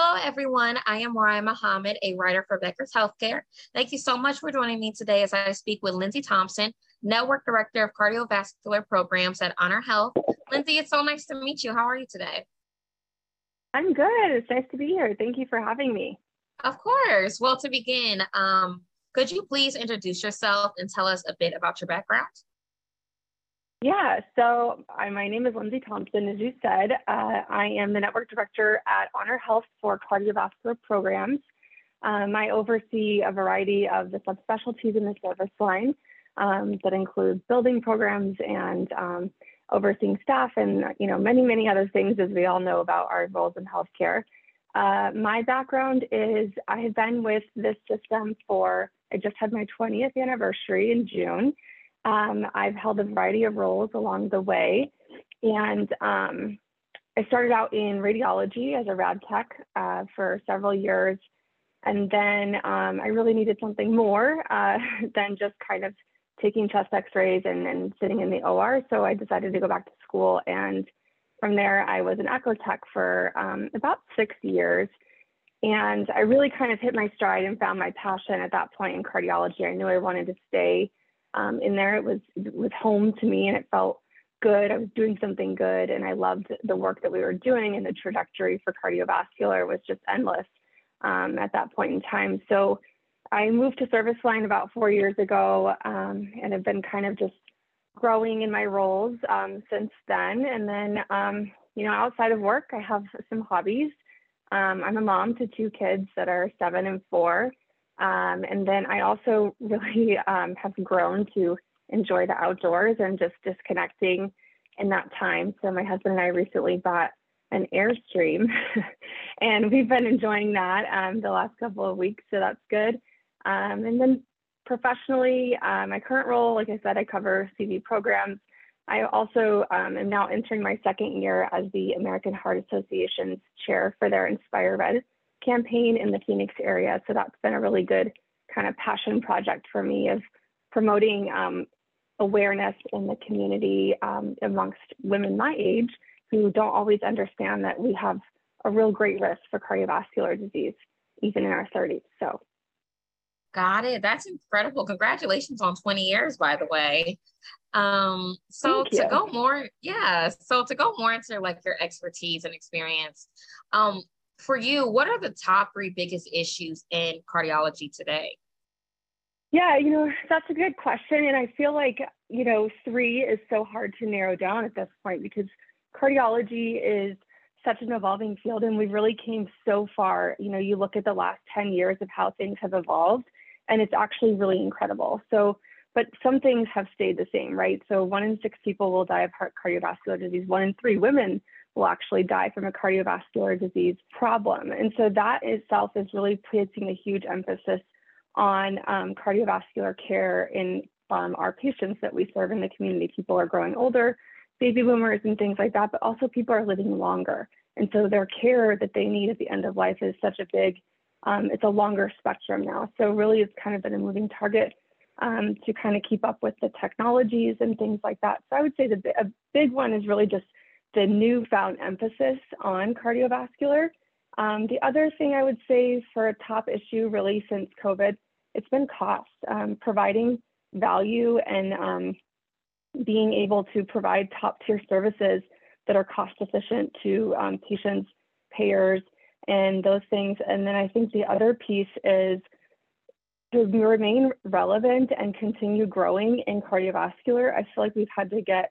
Hello, everyone. I am Mariah Muhammad, a writer for Becker's Healthcare. Thank you so much for joining me today as I speak with Lindsay Thompson, Network Director of Cardiovascular Programs at Honor Health. Lindsay, it's so nice to meet you. How are you today? I'm good. It's nice to be here. Thank you for having me. Of course. Well, to begin, um, could you please introduce yourself and tell us a bit about your background? Yeah, so I, my name is Lindsay Thompson. As you said, uh, I am the network director at Honor Health for cardiovascular programs. Um, I oversee a variety of the subspecialties in the service line um, that include building programs and um, overseeing staff and you know many many other things as we all know about our roles in healthcare. Uh, my background is I have been with this system for I just had my 20th anniversary in June. Um, I've held a variety of roles along the way. And um, I started out in radiology as a rad tech uh, for several years. And then um, I really needed something more uh, than just kind of taking chest x-rays and, and sitting in the OR. So I decided to go back to school. And from there, I was an echo tech for um, about six years. And I really kind of hit my stride and found my passion at that point in cardiology. I knew I wanted to stay um, in there. It was it was home to me, and it felt good. I was doing something good, and I loved the work that we were doing, and the trajectory for cardiovascular was just endless um, at that point in time. So I moved to service line about four years ago, um, and have been kind of just growing in my roles um, since then. And then, um, you know, outside of work, I have some hobbies. Um, I'm a mom to two kids that are seven and four. Um, and then I also really um, have grown to enjoy the outdoors and just disconnecting in that time. So my husband and I recently bought an Airstream and we've been enjoying that um, the last couple of weeks. So that's good. Um, and then professionally, uh, my current role, like I said, I cover CV programs. I also um, am now entering my second year as the American Heart Association's chair for their Inspire Red campaign in the Phoenix area. So that's been a really good kind of passion project for me of promoting um, awareness in the community um, amongst women my age who don't always understand that we have a real great risk for cardiovascular disease, even in our 30s. So Got it. That's incredible. Congratulations on 20 years, by the way. Um, so to go more, yeah. So to go more into like your expertise and experience, um, for you, what are the top three biggest issues in cardiology today? Yeah, you know, that's a good question. And I feel like, you know, three is so hard to narrow down at this point because cardiology is such an evolving field and we've really came so far. You know, you look at the last 10 years of how things have evolved and it's actually really incredible. So, but some things have stayed the same, right? So one in six people will die of heart cardiovascular disease. One in three women will actually die from a cardiovascular disease problem. And so that itself is really placing a huge emphasis on um, cardiovascular care in um, our patients that we serve in the community. People are growing older, baby boomers and things like that, but also people are living longer. And so their care that they need at the end of life is such a big um, it's a longer spectrum now. So really it's kind of been a moving target um, to kind of keep up with the technologies and things like that. So I would say the a big one is really just the newfound emphasis on cardiovascular. Um, the other thing I would say for a top issue really since COVID, it's been cost, um, providing value and um, being able to provide top tier services that are cost efficient to um, patients, payers, and those things. And then I think the other piece is to remain relevant and continue growing in cardiovascular. I feel like we've had to get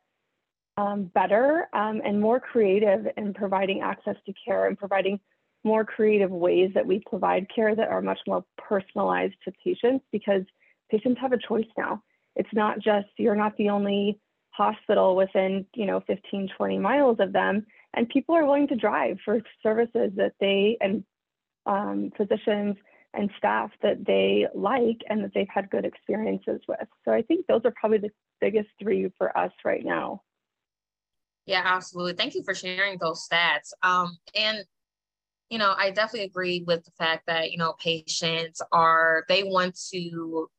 um, better um, and more creative in providing access to care and providing more creative ways that we provide care that are much more personalized to patients because patients have a choice now. It's not just you're not the only hospital within, you know, 15, 20 miles of them and people are willing to drive for services that they and um, physicians and staff that they like and that they've had good experiences with. So I think those are probably the biggest three for us right now. Yeah, absolutely. Thank you for sharing those stats. Um, and you know, I definitely agree with the fact that you know patients are they want to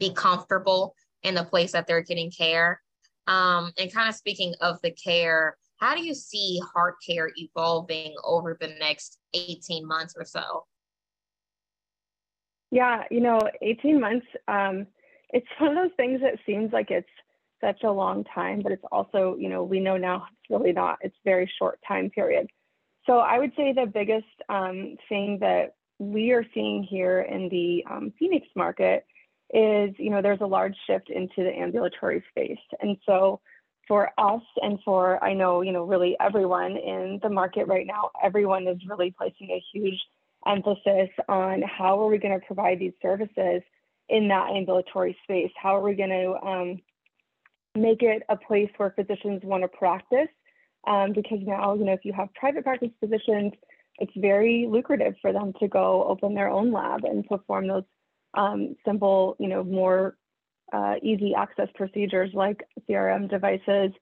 be comfortable in the place that they're getting care. Um, and kind of speaking of the care, how do you see heart care evolving over the next 18 months or so? Yeah, you know, 18 months, um, it's one of those things that seems like it's such a long time, but it's also, you know, we know now it's really not, it's very short time period. So I would say the biggest um, thing that we are seeing here in the um, Phoenix market is, you know, there's a large shift into the ambulatory space. And so for us and for, I know, you know, really everyone in the market right now, everyone is really placing a huge emphasis on how are we going to provide these services in that ambulatory space? How are we going to um, make it a place where physicians want to practice? Um, because now, you know, if you have private practice physicians, it's very lucrative for them to go open their own lab and perform those um, simple, you know, more uh, easy access procedures like CRM devices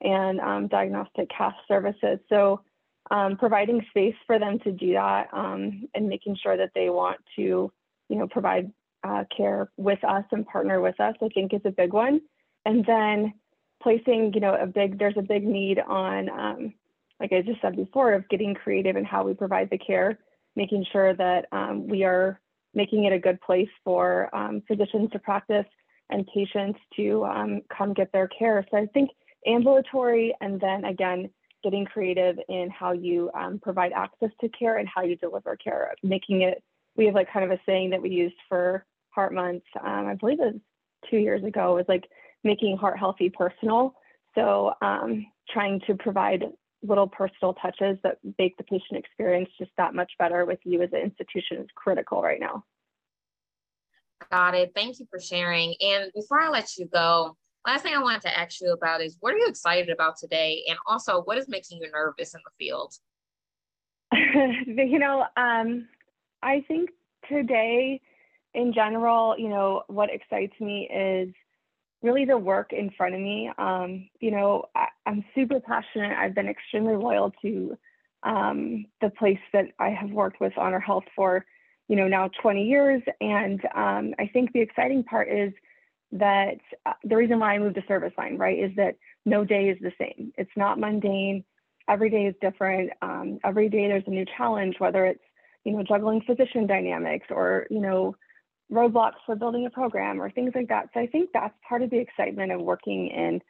and um, diagnostic cath services. So um, providing space for them to do that um, and making sure that they want to, you know, provide uh, care with us and partner with us, I think is a big one. And then placing, you know, a big, there's a big need on, um, like I just said before, of getting creative in how we provide the care, making sure that um, we are making it a good place for um, physicians to practice and patients to um, come get their care. So I think ambulatory and then again, getting creative in how you um, provide access to care and how you deliver care, making it, we have like kind of a saying that we used for Heart Month, um, I believe it was two years ago, was like making heart healthy personal. So um, trying to provide little personal touches that make the patient experience just that much better with you as an institution is critical right now. Got it. Thank you for sharing. And before I let you go, last thing I wanted to ask you about is what are you excited about today? And also, what is making you nervous in the field? you know, um, I think today, in general, you know, what excites me is really the work in front of me. Um, you know, I, am super passionate. I've been extremely loyal to um, the place that I have worked with Honor Health for, you know, now 20 years. And um, I think the exciting part is that uh, the reason why I moved to service line, right, is that no day is the same. It's not mundane. Every day is different. Um, every day there's a new challenge, whether it's, you know, juggling physician dynamics or, you know, roadblocks for building a program or things like that. So I think that's part of the excitement of working in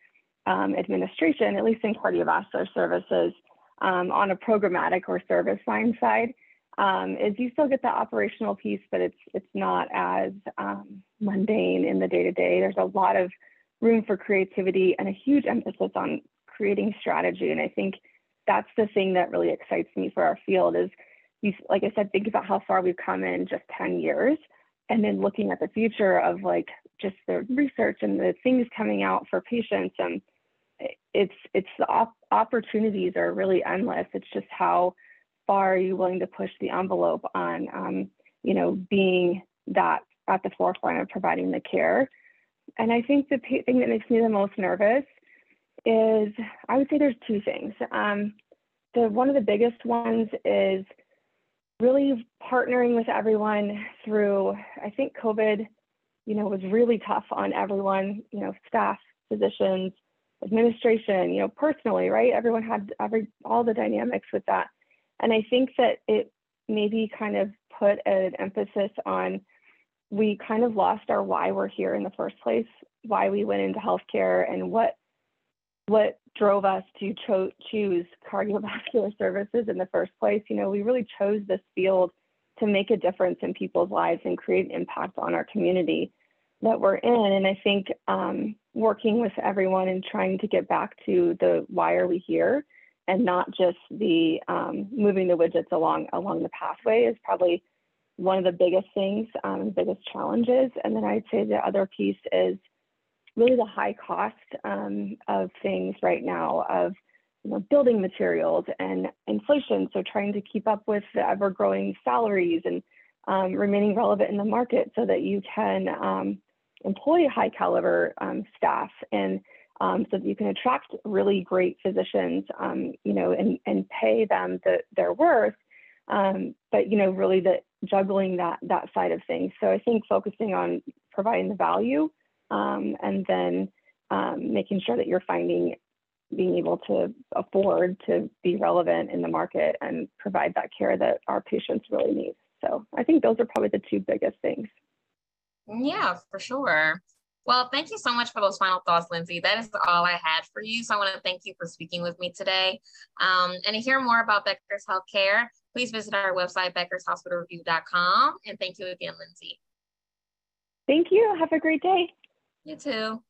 um, administration, at least in cardiovascular services, um, on a programmatic or service line side, um, is you still get the operational piece, but it's it's not as um, mundane in the day to day. There's a lot of room for creativity and a huge emphasis on creating strategy. And I think that's the thing that really excites me for our field is you, like I said, think about how far we've come in just 10 years and then looking at the future of like just the research and the things coming out for patients and it's it's the op- opportunities are really endless. It's just how far are you willing to push the envelope on um, you know being that at the forefront of providing the care. And i think the p- thing that makes me the most nervous is i would say there's two things. Um, the one of the biggest ones is really partnering with everyone through, I think COVID, you know, was really tough on everyone, you know, staff, physicians, administration, you know, personally, right? Everyone had every all the dynamics with that. And I think that it maybe kind of put an emphasis on we kind of lost our why we're here in the first place, why we went into healthcare and what what drove us to cho- choose cardiovascular services in the first place. You know, we really chose this field to make a difference in people's lives and create an impact on our community that we're in. And I think um, working with everyone and trying to get back to the why are we here and not just the um, moving the widgets along along the pathway is probably one of the biggest things, um, biggest challenges. And then I'd say the other piece is really the high cost um, of things right now of you know, building materials and inflation. So trying to keep up with the ever growing salaries and um, remaining relevant in the market so that you can um, employ high caliber um, staff and um, so that you can attract really great physicians, um, you know, and, and pay them the, their worth. but, you know, really the juggling that, that side of things. So I think focusing on providing the value um, and then um, making sure that you're finding being able to afford to be relevant in the market and provide that care that our patients really need. So I think those are probably the two biggest things. Yeah, for sure. Well, thank you so much for those final thoughts, Lindsay. That is all I had for you. So I want to thank you for speaking with me today. Um, and to hear more about Becker's Healthcare, please visit our website, beckershospitalreview.com. And thank you again, Lindsay. Thank you. Have a great day. You too.